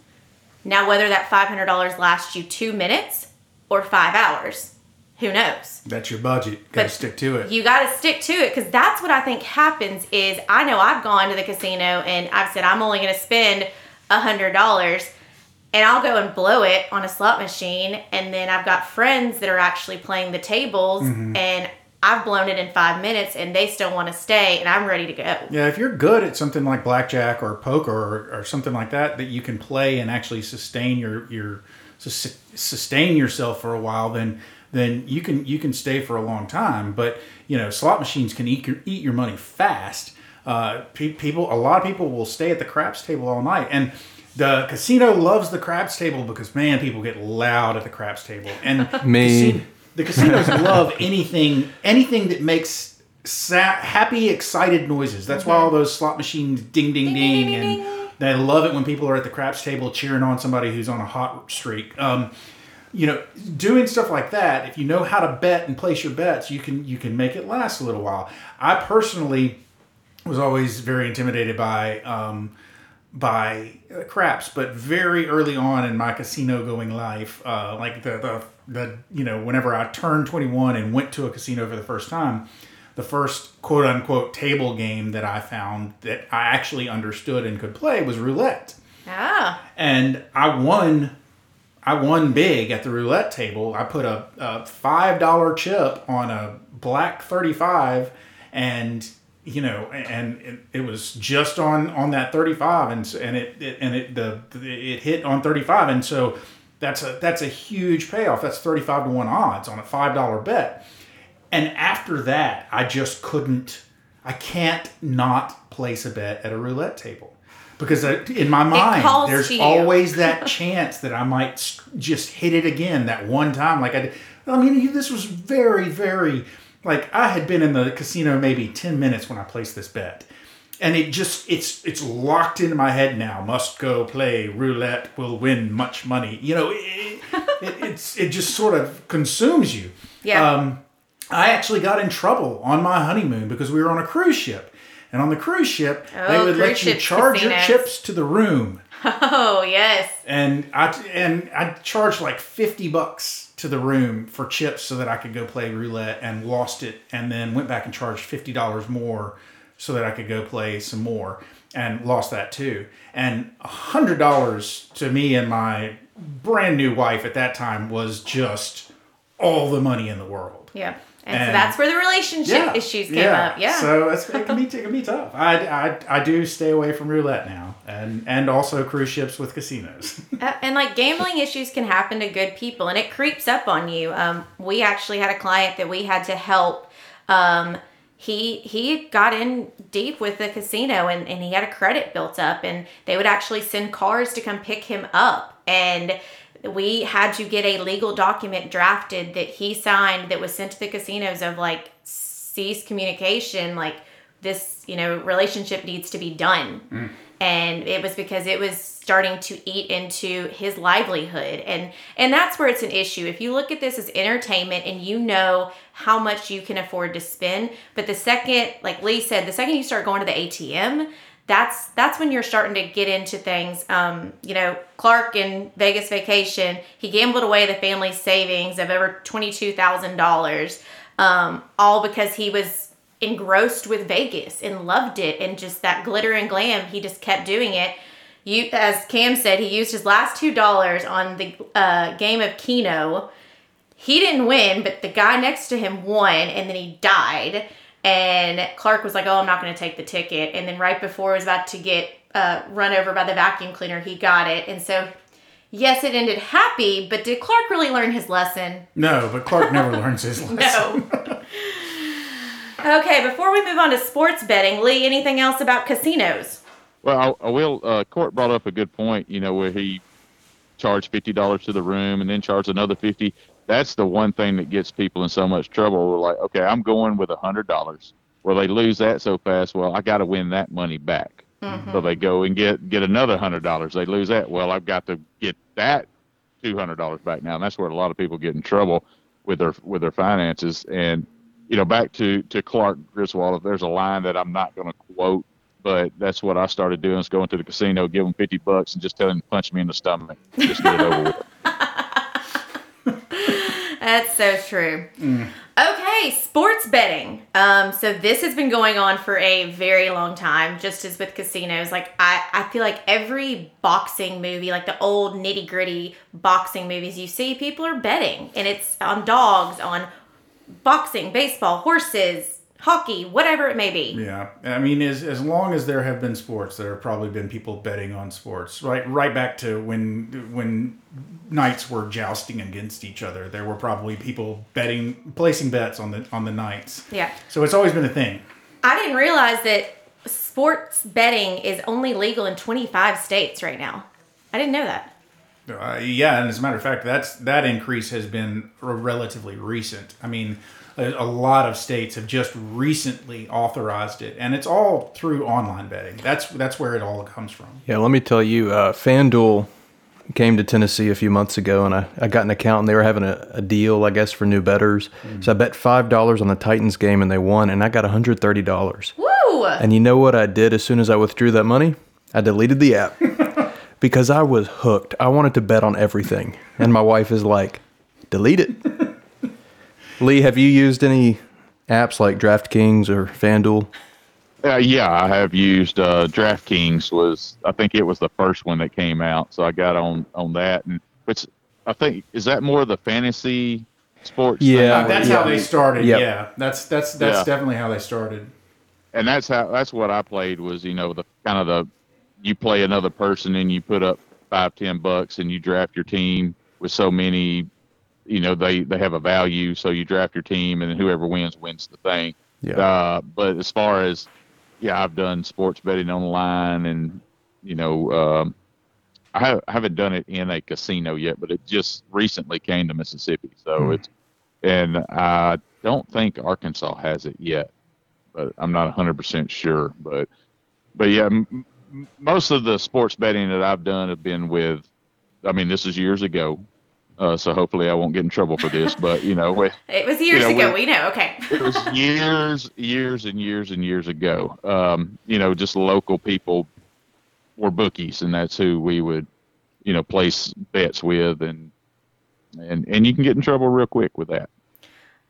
Now, whether that $500 lasts you two minutes or five hours, who knows? That's your budget. Got to stick to it. You got to stick to it because that's what I think happens. Is I know I've gone to the casino and I've said I'm only going to spend a hundred dollars, and I'll go and blow it on a slot machine, and then I've got friends that are actually playing the tables, Mm-hmm. and I've blown it in five minutes, and they still want to stay, and I'm ready to go. Yeah, if you're good at something like blackjack or poker or, or something like that, that you can play and actually sustain your your sus- sustain yourself for a while, then then you can you can stay for a long time. But you know, slot machines can eat your, eat your money fast. Uh, pe- people, a lot of people will stay at the craps table all night, and the casino loves the craps table because man, people get loud at the craps table, and Me. casino- the casinos love anything anything that makes sa- happy, excited noises. That's why all those slot machines ding ding ding, Ding, ding, and ding, they love it when people are at the craps table cheering on somebody who's on a hot streak. Um, you know, doing stuff like that. If you know how to bet and place your bets, you can you can make it last a little while. I personally was always very intimidated by um, by uh, craps, but very early on in my casino going life, uh, like the, the the you know whenever I turned 21 and went to a casino for the first time, the first quote unquote table game that I found that I actually understood and could play was roulette, Ah, and I won. I won big at the roulette table. I put a, a five dollar chip on a black thirty five, and you know, and it, it was just on on that thirty five, and and it, it and it the it hit on thirty five, and so that's a that's a huge payoff. That's thirty five to one odds on a five dollar bet. And after that, I just couldn't. I can't not place a bet at a roulette table because in my mind, there's always that chance that I might just hit it again that one time. Like I, did. I mean, this was very, very like I had been in the casino maybe ten minutes when I placed this bet, and it just it's it's locked into my head now. Must go play roulette, will win much money. You know, it, it, it's it just sort of consumes you. Yeah. Um, I actually got in trouble on my honeymoon because we were on a cruise ship. And on the cruise ship, they Oh, would let you charge your chips to the room. oh yes. And I and I charged like 50 bucks to the room for chips so that I could go play roulette and lost it and then went back and charged $50 more so that I could go play some more and lost that too. And $100 to me and my brand new wife at that time was just all the money in the world. Yeah. And, so that's where the relationship issues came up. Yeah. So it's, it can be it can be tough. I, I, I do stay away from roulette now, and and also cruise ships with casinos. Uh, and like gambling issues can happen to good people and it creeps up on you um, we actually had a client that we had to help um, he he got in deep with the casino and, and he had a credit built up and they would actually send cars to come pick him up and we had to get a legal document drafted that he signed that was sent to the casinos of like cease communication like this you know relationship needs to be done. Hmm. And it was because it was starting to eat into his livelihood. And and that's where it's an issue. If you look at this as entertainment and you know how much you can afford to spend but the second like lee said the second you start going to the atm that's that's when you're starting to get into things um, you know clark in vegas vacation he gambled away the family's savings of over $22000 um, all because he was engrossed with Vegas and loved it and just that glitter and glam. He just kept doing it. You, as Cam said, he used his last two dollars on the uh, game of Keno. He didn't win, but the guy next to him won, and then he died. And Clark was like, "Oh, I'm not going to take the ticket." And then right before he was about to get uh, run over by the vacuum cleaner, he got it. And so, yes, it ended happy, but did Clark really learn his lesson? No, but Clark never learns his lesson. No. okay, before we move on to sports betting, Lee, anything else about casinos? Well, I, I will. Uh, Court brought up a good point. You know, where he charged fifty dollars to the room and then charged another fifty. That's the one thing that gets people in so much trouble. We're like, okay, I'm going with a hundred dollars. Well, they lose that so fast. Well, I got to win that money back. So mm-hmm. they go and get get another hundred dollars. They lose that. Well, I've got to get that two hundred dollars back now, and that's where a lot of people get in trouble with their with their finances. And you know, back to to Clark Griswold, there's a line that I'm not going to quote, but that's what I started doing is going to the casino, give them fifty bucks, and just tell them to punch me in the stomach, just get it over with. That's so true. Okay, sports betting. Um, so this has been going on for a very long time, just as with casinos. Like I, I feel like every boxing movie, like the old nitty gritty boxing movies you see, people are betting, and it's on dogs, on boxing, baseball, horses, hockey, whatever it may be. Yeah, I mean, as as long as there have been sports, there have probably been people betting on sports. Right, right back to when when knights were jousting against each other, there were probably people betting, placing bets on the on the knights. Yeah. So it's always been a thing. I didn't realize that sports betting is only legal in 25 states right now. I didn't know that. Uh, yeah, and as a matter of fact, that's that increase has been r- relatively recent. I mean, a, a lot of states have just recently authorized it, and it's all through online betting. That's that's where it all comes from. Yeah, let me tell you, uh, FanDuel came to Tennessee a few months ago, and I, I got an account, and they were having a, a deal, I guess, for new betters. So I bet five dollars on the Titans game, and they won, and I got one hundred thirty dollars. Woo! And you know what I did as soon as I withdrew that money? I deleted the app because I was hooked. I wanted to bet on everything, and my wife is like, "Delete it." Lee, have you used any apps like DraftKings or FanDuel? Uh, yeah, I have used uh, DraftKings. Was I think it was the first one that came out, so I got on on that. And which I think is that more of the fantasy sports. Yeah. thing Uh, that's you- how they started. Yep. Yeah, that's that's that's Yeah. definitely how they started. and that's how that's what I played was you know the kind of the you play another person and you put up five ten bucks and you draft your team with so many you know they they have a value so you draft your team and then whoever wins wins the thing Yeah. uh, but as far as yeah I've done sports betting online and you know um, I, have, I haven't done it in a casino yet but it just recently came to Mississippi so Hmm. it's and I don't think Arkansas has it yet but I'm not 100% sure. But but yeah, m- most of the sports betting that I've done have been with. I mean, this is years ago, uh, so hopefully I won't get in trouble for this. But you know, with, It was years know, ago. we- We know. Okay. it was years, years, and years and years ago. Um, you know, just local people were bookies, and that's who we would, you know, place bets with, and and and you can get in trouble real quick with that.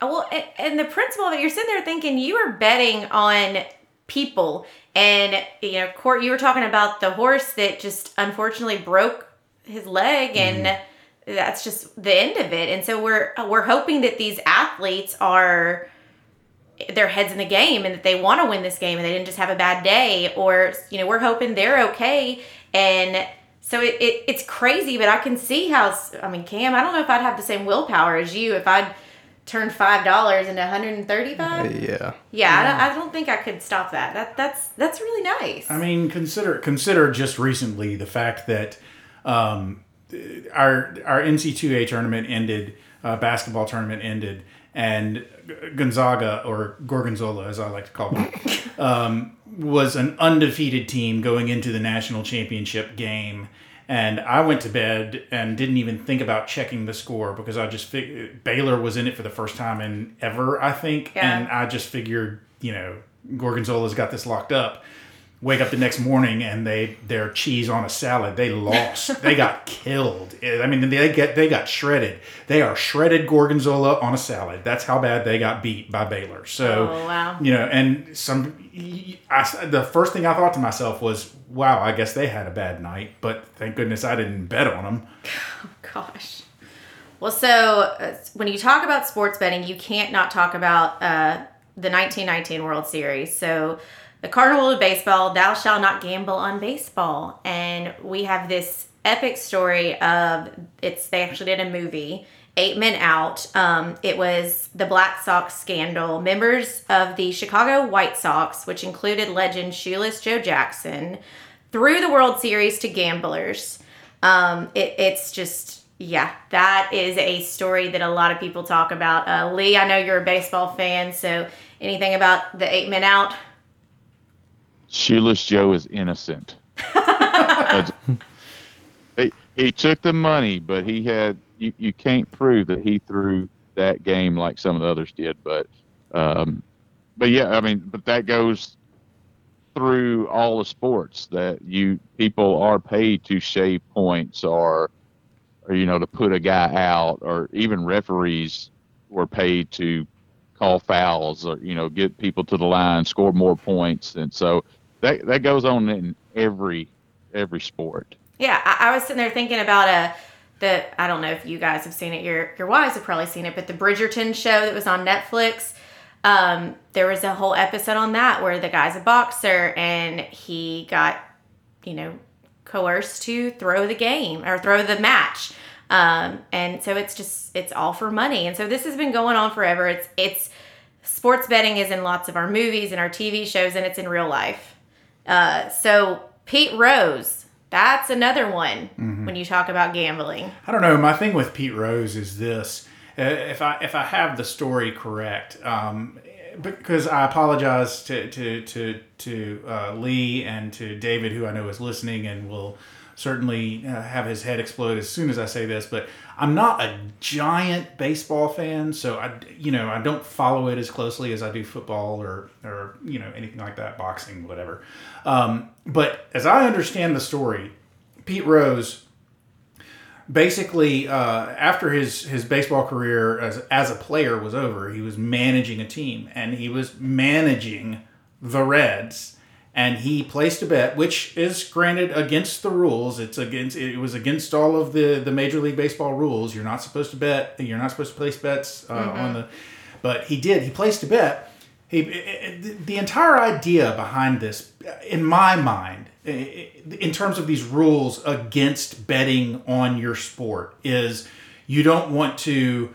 Uh, Well, and the principle that you're sitting there thinking you are betting on people, and you know, Court, you were talking about the horse that just unfortunately broke his leg, and that's just the end of it. And so we're we're hoping that these athletes are their heads in the game and that they want to win this game and they didn't just have a bad day or you know we're hoping they're okay. And so it, it it's crazy but i can see how i mean cam i don't know if i'd have the same willpower as you if i'd turned five dollars into 135 Yeah. yeah I, don't, I don't think i could stop that. That that's that's really nice. I mean, consider consider just recently the fact that um, our our NC2A tournament ended, uh, basketball tournament ended, and Gonzaga or Gorgonzola, as I like to call them, um, was an undefeated team going into the national championship game. And I went to bed and didn't even think about checking the score because I just figured Baylor was in it for the first time in ever, I think, Yeah. and I just figured, you know, Gorgonzola's got this locked up wake up the next morning and they their cheese on a salad they lost they got killed i mean they get they got shredded they are shredded gorgonzola on a salad that's how bad they got beat by baylor so Oh, wow. you know and some I, the first thing i thought to myself was wow i guess they had a bad night but thank goodness i didn't bet on them oh Gosh. Well, so uh, when you talk about sports betting, you can't not talk about uh, the 1919 World Series. So the Cardinal of Baseball, Thou Shall Not Gamble on Baseball. And we have this epic story of it's they actually did a movie eight men out. Um, it was the black sox scandal. Members of the chicago white sox which included legend shoeless joe jackson threw the world series to gamblers. Um, it, it's just yeah that is a story that a lot of people talk about. Uh, lee i know you're a baseball fan so anything about the eight men out Shoeless Joe is innocent. he, he took the money, but he had you, you can't prove that he threw that game like some of the others did. But um, but yeah, I mean, but that goes through all the sports that you people are paid to shave points or or you know to put a guy out or even referees were paid to call fouls or you know get people to the line score more points and so that that goes on in every every sport Yeah, I, I was sitting there thinking about a the I don't know if you guys have seen it. Your your wives have probably seen it, but the Bridgerton show that was on Netflix. Um, there was a whole episode on that where the guy's a boxer and he got, you know, coerced to throw the game or throw the match. Um, and so it's just it's all for money. And so this has been going on forever. It's it's sports betting is in lots of our movies and our TV shows, and it's in real life. Uh, so Pete Rose, that's another one when you talk about gambling. I don't know. My thing with Pete Rose is this: Uh, if I if I have the story correct, um, because I apologize to to to to uh, Lee and to David, who I know is listening and will certainly uh, have his head explode as soon as I say this. But I'm not a giant baseball fan, so I you know I don't follow it as closely as I do football or or you know anything like that, boxing, whatever. Um, but as I understand the story, Pete Rose basically uh, after his his baseball career as as a player was over, he was managing a team and he was managing the Reds. And he placed a bet, which is granted against the rules. It's against it was against all of the the Major League Baseball rules. You're not supposed to bet. You're not supposed to place bets uh, on the. But he did. He placed a bet. He it- it- the entire idea behind this, in my mind, in terms of these rules against betting on your sport, is you don't want to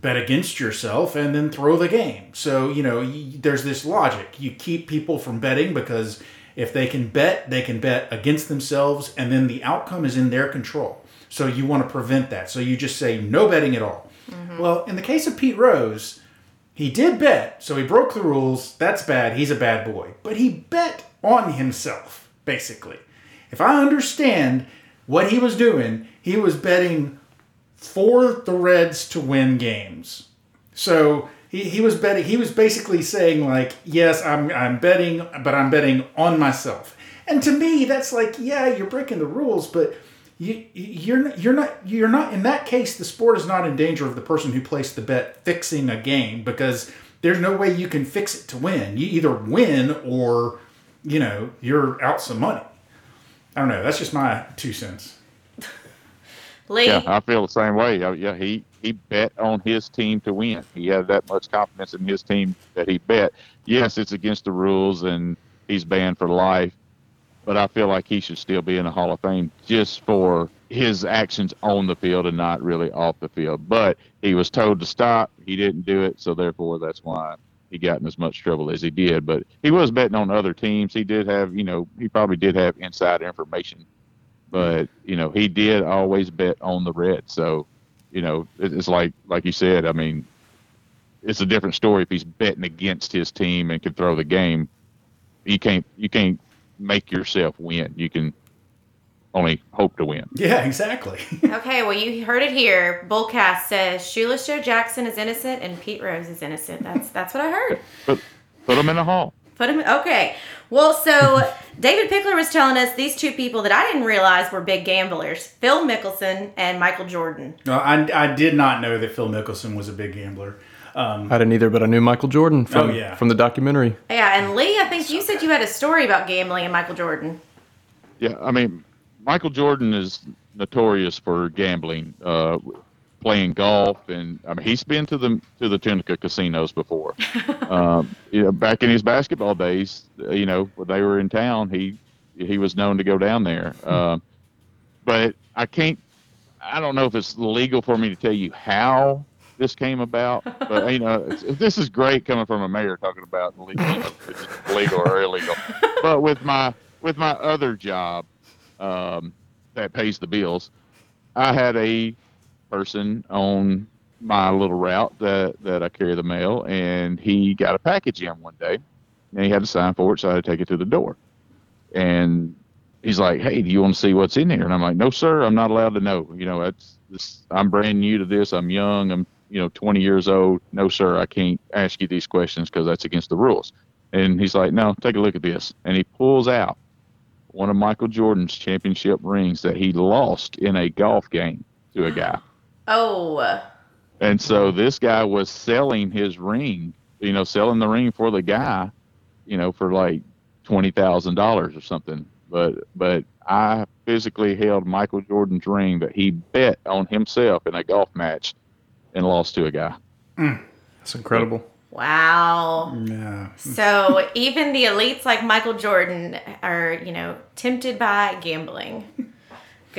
bet against yourself and then throw the game. So, you know, y- there's this logic. You keep people from betting because if they can bet, they can bet against themselves and then the outcome is in their control. So, you want to prevent that. So, you just say no betting at all. Mm-hmm. Well, in the case of Pete Rose, he did bet, so he broke the rules. That's bad. He's a bad boy. But he bet on himself, basically. If I understand what he was doing, he was betting for the Reds to win games. So he, he was betting he was basically saying like, yes, I'm I'm betting, but I'm betting on myself. And to me, that's like, yeah, you're breaking the rules, but you, you're you're not you're not in that case. The sport is not in danger of the person who placed the bet fixing a game because there's no way you can fix it to win. You either win or you know you're out some money. I don't know. That's just my two cents. Lee, yeah i feel the same way. Uh, yeah he he bet on his team to win. He had that much confidence in his team that he bet. Yes it's against the rules and he's banned for life but i feel like he should still be in the hall of fame just for his actions on the field and not really off the field. But he was told to stop. He didn't do it so therefore that's why he got in as much trouble as he did. But he was betting on other teams. He did have you know he probably did have inside information but you know he did always bet on the red. So you know it's like like you said. I mean, it's a different story if he's betting against his team and can throw the game. You can't you can't make yourself win. You can only hope to win. Yeah, exactly. okay, well you heard it here. Bullcast says Shoeless Joe Jackson is innocent and Pete Rose is innocent. That's that's what I heard. Put put them in the hall. Put him okay. Well, so David Pickler was telling us these two people that I didn't realize were big gamblers: Phil Mickelson and Michael Jordan. no, I, I did not know that Phil Mickelson was a big gambler. Um, I didn't either, but I knew Michael Jordan from Oh, yeah. from the documentary. Yeah, and Lee, I think you said you had a story about gambling and Michael Jordan. Yeah, I mean, Michael Jordan is notorious for gambling. Uh, playing golf, and I mean he's been to the to the Tunica casinos before. um, you know, back in his basketball days, you know, when they were in town, he he was known to go down there. Um, but I can't. I don't know if it's legal for me to tell you how this came about, but you know, it's, this is great coming from a mayor talking about legal, legal or illegal. But with my with my other job um, that pays the bills, I had a person on my little route that that I carry the mail, and he got a package in one day, and he had to sign for it, so I had to take it to the door. And he's like, "Hey, do you want to see what's in here?" And I'm like, "No, sir, I'm not allowed to know. You know, that's this. I'm brand new to this. I'm young. I'm you know 20 years old. No, sir, I can't ask you these questions because that's against the rules." And he's like, "No, take a look at this." And he pulls out one of Michael Jordan's championship rings that he lost in a golf game to a guy. Oh. And so this guy was selling his ring, you know, selling the ring for the guy, you know, for like twenty thousand dollars or something. But but I physically held Michael Jordan's ring that he bet on himself in a golf match and lost to a guy. Mm, that's incredible. Wow. Yeah. So even the elites like Michael Jordan are, you know, tempted by gambling.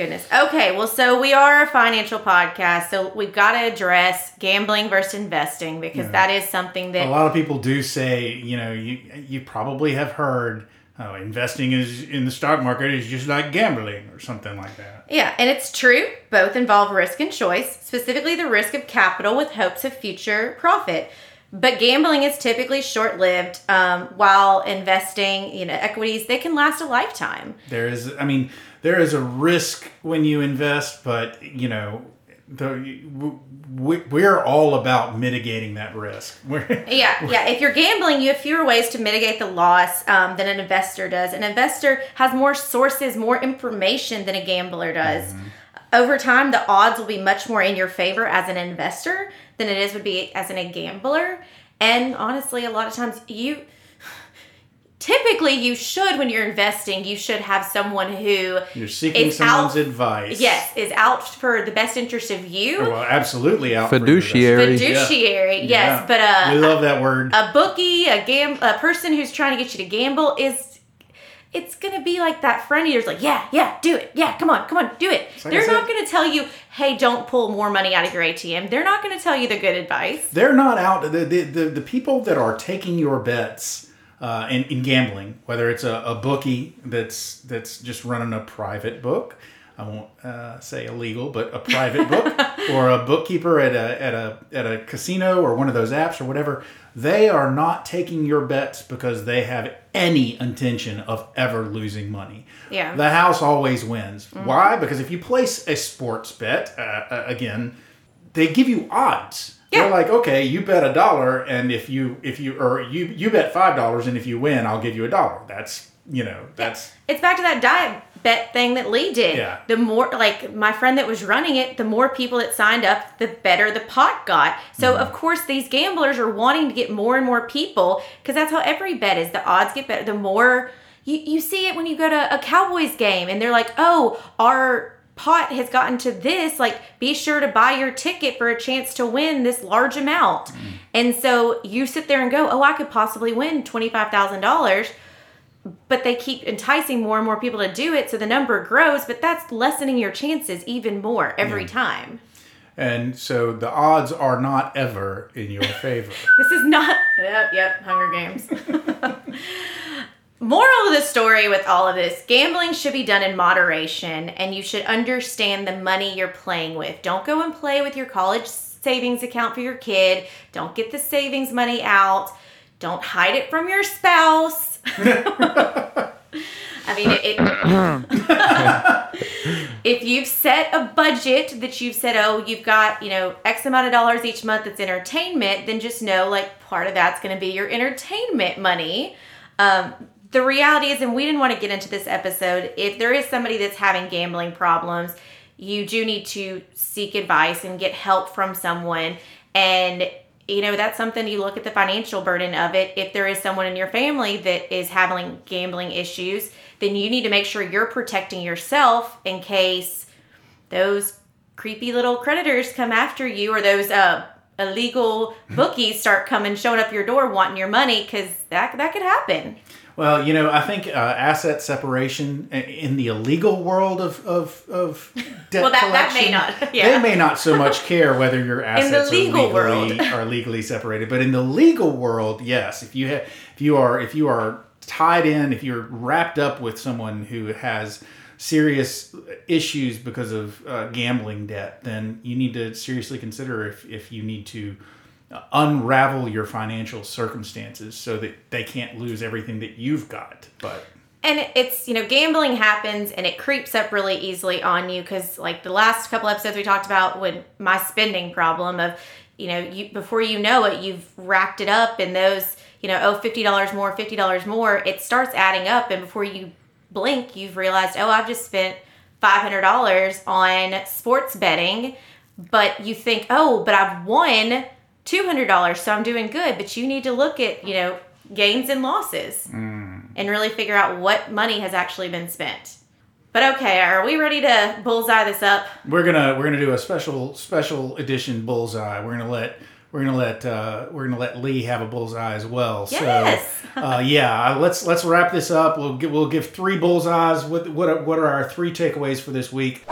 Goodness. Okay, well, so we are a financial podcast, so we've got to address gambling versus investing because Yeah. that is something that A lot of people do say, you know, you you probably have heard, oh, investing is in the stock market is just like gambling or something like that. Yeah, and it's true. Both involve risk and choice, specifically the risk of capital with hopes of future profit. But gambling is typically short lived, um, while investing, you know, equities, they can last a lifetime. There is, I mean, there is a risk when you invest, but you know, the we, we're all about mitigating that risk. We're, Yeah, yeah. If you're gambling, you have fewer ways to mitigate the loss um, than an investor does. An investor has more sources, more information than a gambler does. Over time, the odds will be much more in your favor as an investor than it is would be as in a gambler. And honestly, a lot of times you typically you should when you're investing, you should have someone who you're seeking is someone's out- advice. yes is out for the best interest of you. Well, absolutely out for. Fiduciary. Fiduciary, yes, Yeah. but uh, we love that word. a bookie, a gam, a person who's trying to get you to gamble is. It's gonna be like that friend of yours, like, yeah, yeah, do it, yeah, come on, come on, do it. like They're not gonna tell you, hey, don't pull more money out of your ATM. They're not gonna tell you the good advice. They're not out. The, the, the, the people that are taking your bets uh, in, in gambling, whether it's a, a bookie that's that's just running a private book, I won't uh, say illegal, but a private book, or a bookkeeper at a at a at a casino or one of those apps or whatever. They are not taking your bets because they have any intention of ever losing money. Yeah. The house always wins. Why? Because if you place a sports bet, uh, uh, again, they give you odds. Yeah. They're like, okay, you bet a dollar, and if you if you or you you bet five dollars, and if you win, I'll give you a dollar. That's you know that's It's back to that diet bet thing that Lee did. Yeah. The more, like my friend that was running it, the more people that signed up, the better the pot got. So Mm-hmm. of course these gamblers are wanting to get more and more people because that's how every bet is. The odds get better. The more you you see it when you go to a Cowboys game and they're like, oh, our pot has gotten to this like be sure to buy your ticket for a chance to win this large amount. Mm-hmm. and so you sit there and go oh i could possibly win $25000 but they keep enticing more and more people to do it so the number grows but that's lessening your chances even more every time. And so the odds are not ever in your favor. this is not yep yep hunger games moral of the story with all of this gambling should be done in moderation and you should understand the money you're playing with. Don't go and play with your college savings account for your kid. Don't get the savings money out. Don't hide it from your spouse. I mean, it, it- if you've set a budget that you've said, oh, you've got, you know, X amount of dollars each month that's entertainment, then just know like part of that's going to be your entertainment money. Um, the reality is, and we didn't want to get into this episode, if there is somebody that's having gambling problems, you do need to seek advice and get help from someone. And you know that's something you look at the financial burden of it if there is someone in your family that is having gambling issues then you need to make sure you're protecting yourself in case those creepy little creditors come after you or those uh, illegal bookies start coming showing up your door wanting your money because that that could happen. Well, you know, I think uh, asset separation in the illegal world of of, of debt well, that, that may not. Yeah. they may not so much care whether your assets legal are legally world. are legally separated, but in the legal world, yes. If you have, if you are, if you are tied in, if you're wrapped up with someone who has serious issues because of uh, gambling debt, then you need to seriously consider if if you need to unravel your financial circumstances so that they can't lose everything that you've got. But and it's you know gambling happens and it creeps up really easily on you because like the last couple episodes we talked about when my spending problem of you know you before you know it you've racked it up and those you know oh $50 more $50 more it starts adding up and before you blink you've realized oh i've just spent $500 on sports betting but you think oh but i've won $200 so i'm doing good but you need to look at you know gains and losses and really figure out what money has actually been spent but okay are we ready to bullseye this up we're gonna we're gonna do a special special edition bullseye. We're gonna let we're gonna let uh, we're gonna let Lee have a bullseye as well. Yes. So uh, yeah, let's let's wrap this up. We'll give, we'll give three bullseyes. What what are, what are our three takeaways for this week?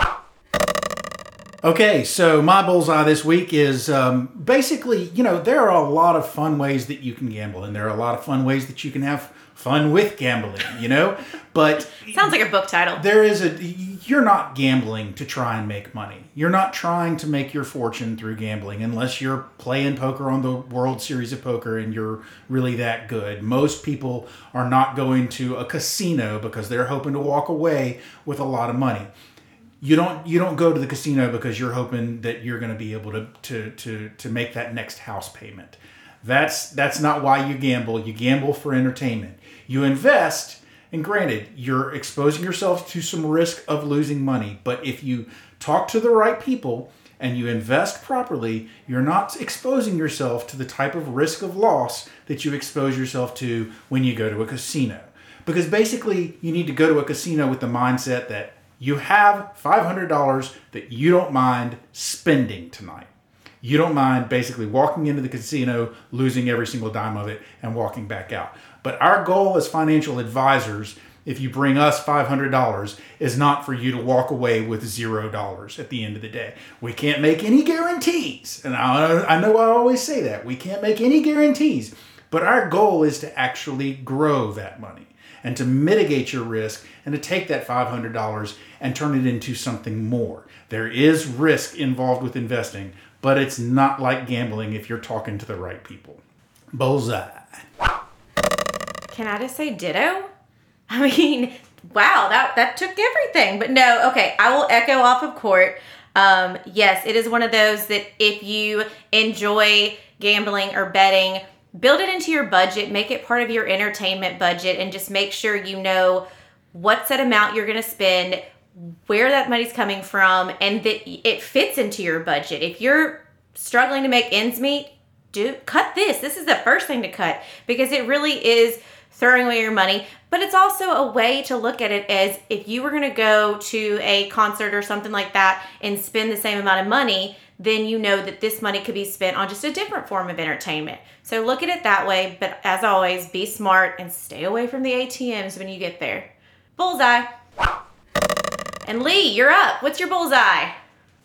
Okay, so my bullseye this week is um, basically, you know, there are a lot of fun ways that you can gamble, and there are a lot of fun ways that you can have fun with gambling, you know? But sounds like a book title there is a, you're not gambling to try and make money. You're not trying to make your fortune through gambling unless you're playing poker on the World Series of Poker and you're really that good. Most people are not going to a casino because they're hoping to walk away with a lot of money you don't you don't go to the casino because you're hoping that you're going to be able to to to to make that next house payment. That's that's not why you gamble. You gamble for entertainment. You invest, and granted, you're exposing yourself to some risk of losing money, but if you talk to the right people and you invest properly, you're not exposing yourself to the type of risk of loss that you expose yourself to when you go to a casino. Because basically, you need to go to a casino with the mindset that you have $500 that you don't mind spending tonight. You don't mind basically walking into the casino, losing every single dime of it, and walking back out. But our goal as financial advisors, if you bring us $500, is not for you to walk away with $0 at the end of the day. We can't make any guarantees. And I, I know I always say that. We can't make any guarantees. But our goal is to actually grow that money and to mitigate your risk and to take that $500 and turn it into something more. There is risk involved with investing, but it's not like gambling if you're talking to the right people. Bullseye. Can I just say ditto? I mean, wow, that that took everything. But no, okay, I will echo off of court. Um, yes, it is one of those that if you enjoy gambling or betting, build it into your budget, make it part of your entertainment budget, and just make sure you know what's that amount you're going to spend, where that money's coming from, and that it fits into your budget. If you're struggling to make ends meet, do cut this. This is the first thing to cut because it really is throwing away your money. But it's also a way to look at it as if you were going to go to a concert or something like that and spend the same amount of money, then you know that this money could be spent on just a different form of entertainment. So look at it that way. But as always, be smart and stay away from the ATMs when you get there. Bullseye. And Lee, you're up. What's your bullseye?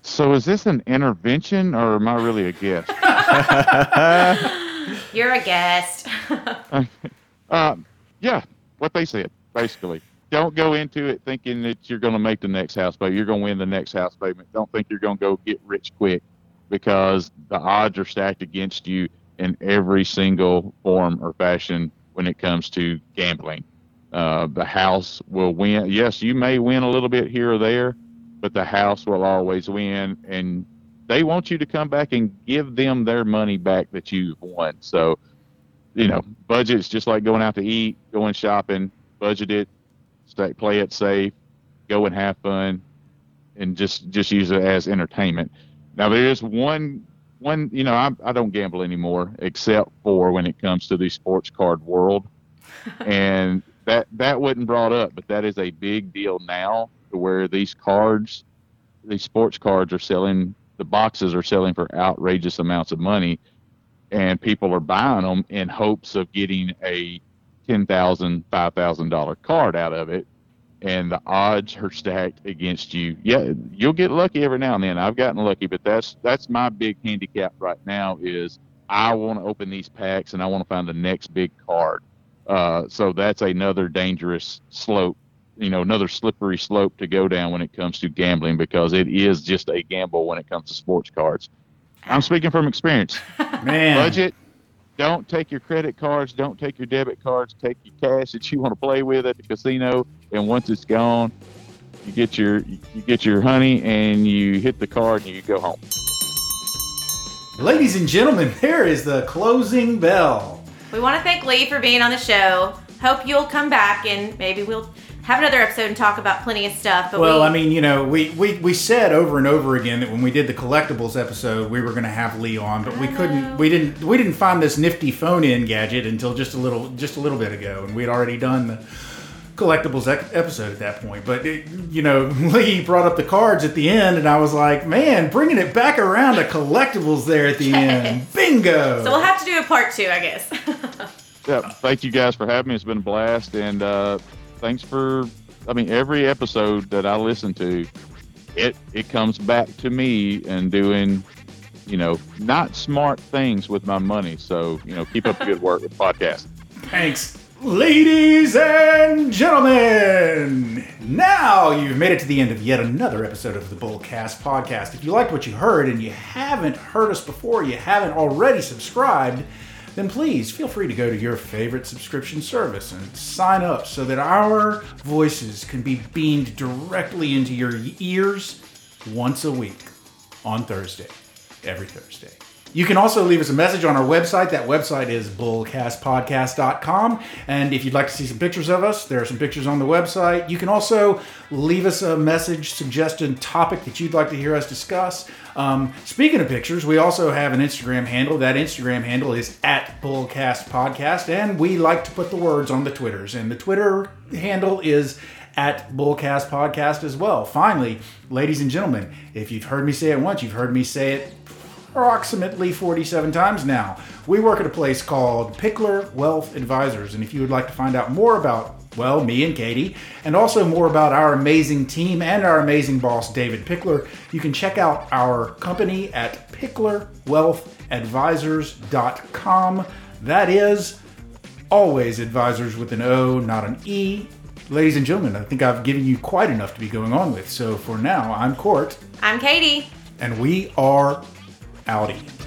So is this an intervention or am I really a guest? You're a guest. uh, yeah, what they said basically. Don't go into it thinking that you're going to make the next house payment. You're going to win the next house payment. Don't think you're going to go get rich quick because the odds are stacked against you in every single form or fashion when it comes to gambling. Uh, the house will win. Yes, you may win a little bit here or there, but the house will always win. And they want you to come back and give them their money back that you've won. So, you know, budget's just like going out to eat, going shopping, budget it, stay, play it safe, go and have fun, and just just use it as entertainment. Now there is one one you know I I don't gamble anymore except for when it comes to the sports card world, and that that wasn't brought up, but that is a big deal now to where these cards these sports cards are selling. The boxes are selling for outrageous amounts of money, and people are buying them in hopes of getting a ten thousand, five thousand dollar card out of it. And the odds are stacked against you. Yeah, you'll get lucky every now and then. I've gotten lucky, but that's that's my big handicap right now. Is I want to open these packs and I want to find the next big card. Uh, so that's another dangerous slope, you know, another slippery slope to go down when it comes to gambling because it is just a gamble when it comes to sports cards. I'm speaking from experience. Man, Budget. Don't take your credit cards. Don't take your debit cards. Take your cash that you want to play with at the casino, and once it's gone, you get your you get your honey and you hit the card and you go home. ladies and gentlemen, there is the closing bell. We want to thank Lee for being on the show. Hope you'll come back and maybe we'll have another episode and talk about plenty of stuff. But Well, we, I mean, you know, we, we, we said over and over again that when we did the collectibles episode, we were going to have Lee on, but we couldn't. We didn't. We didn't find this nifty phone-in gadget until just a little just a little bit ago, and we had already done the collectibles ec- episode at that point. But it, you know, Lee brought up the cards at the end, and I was like, man, bringing it back around to collectibles there at the end, bingo. so we'll have to do a part two, I guess. Yeah, thank you guys for having me. It's been a blast, and uh, thanks for. I mean, every episode that I listen to, it it comes back to me and doing, you know, not smart things with my money. So you know, keep up the good work with podcast. Thanks. Ladies and gentlemen, now you've made it to the end of yet another episode of the Bullcast podcast. If you liked what you heard and you haven't heard us before, you haven't already subscribed, then please feel free to go to your favorite subscription service and sign up so that our voices can be beamed directly into your ears once a week on Thursday, every Thursday. You can also leave us a message on our website. That website is bullcastpodcast.com. And if you'd like to see some pictures of us, there are some pictures on the website. You can also leave us a message, suggestion, topic that you'd like to hear us discuss. Um, speaking of pictures, we also have an Instagram handle. That Instagram handle is at bullcastpodcast. And we like to put the words on the Twitters. And the Twitter handle is at Bullcast Podcast as well. Finally, ladies and gentlemen, if you've heard me say it once, you've heard me say it approximately 47 times now. We work at a place called Pickler Wealth Advisors, and if you would like to find out more about, well, me and Katie, and also more about our amazing team and our amazing boss, David Pickler, you can check out our company at picklerwealthadvisors.com. That is always advisors with an O, not an E. Ladies and gentlemen, I think I've given you quite enough to be going on with. So for now, I'm Court, I'm Katie. and we are outie.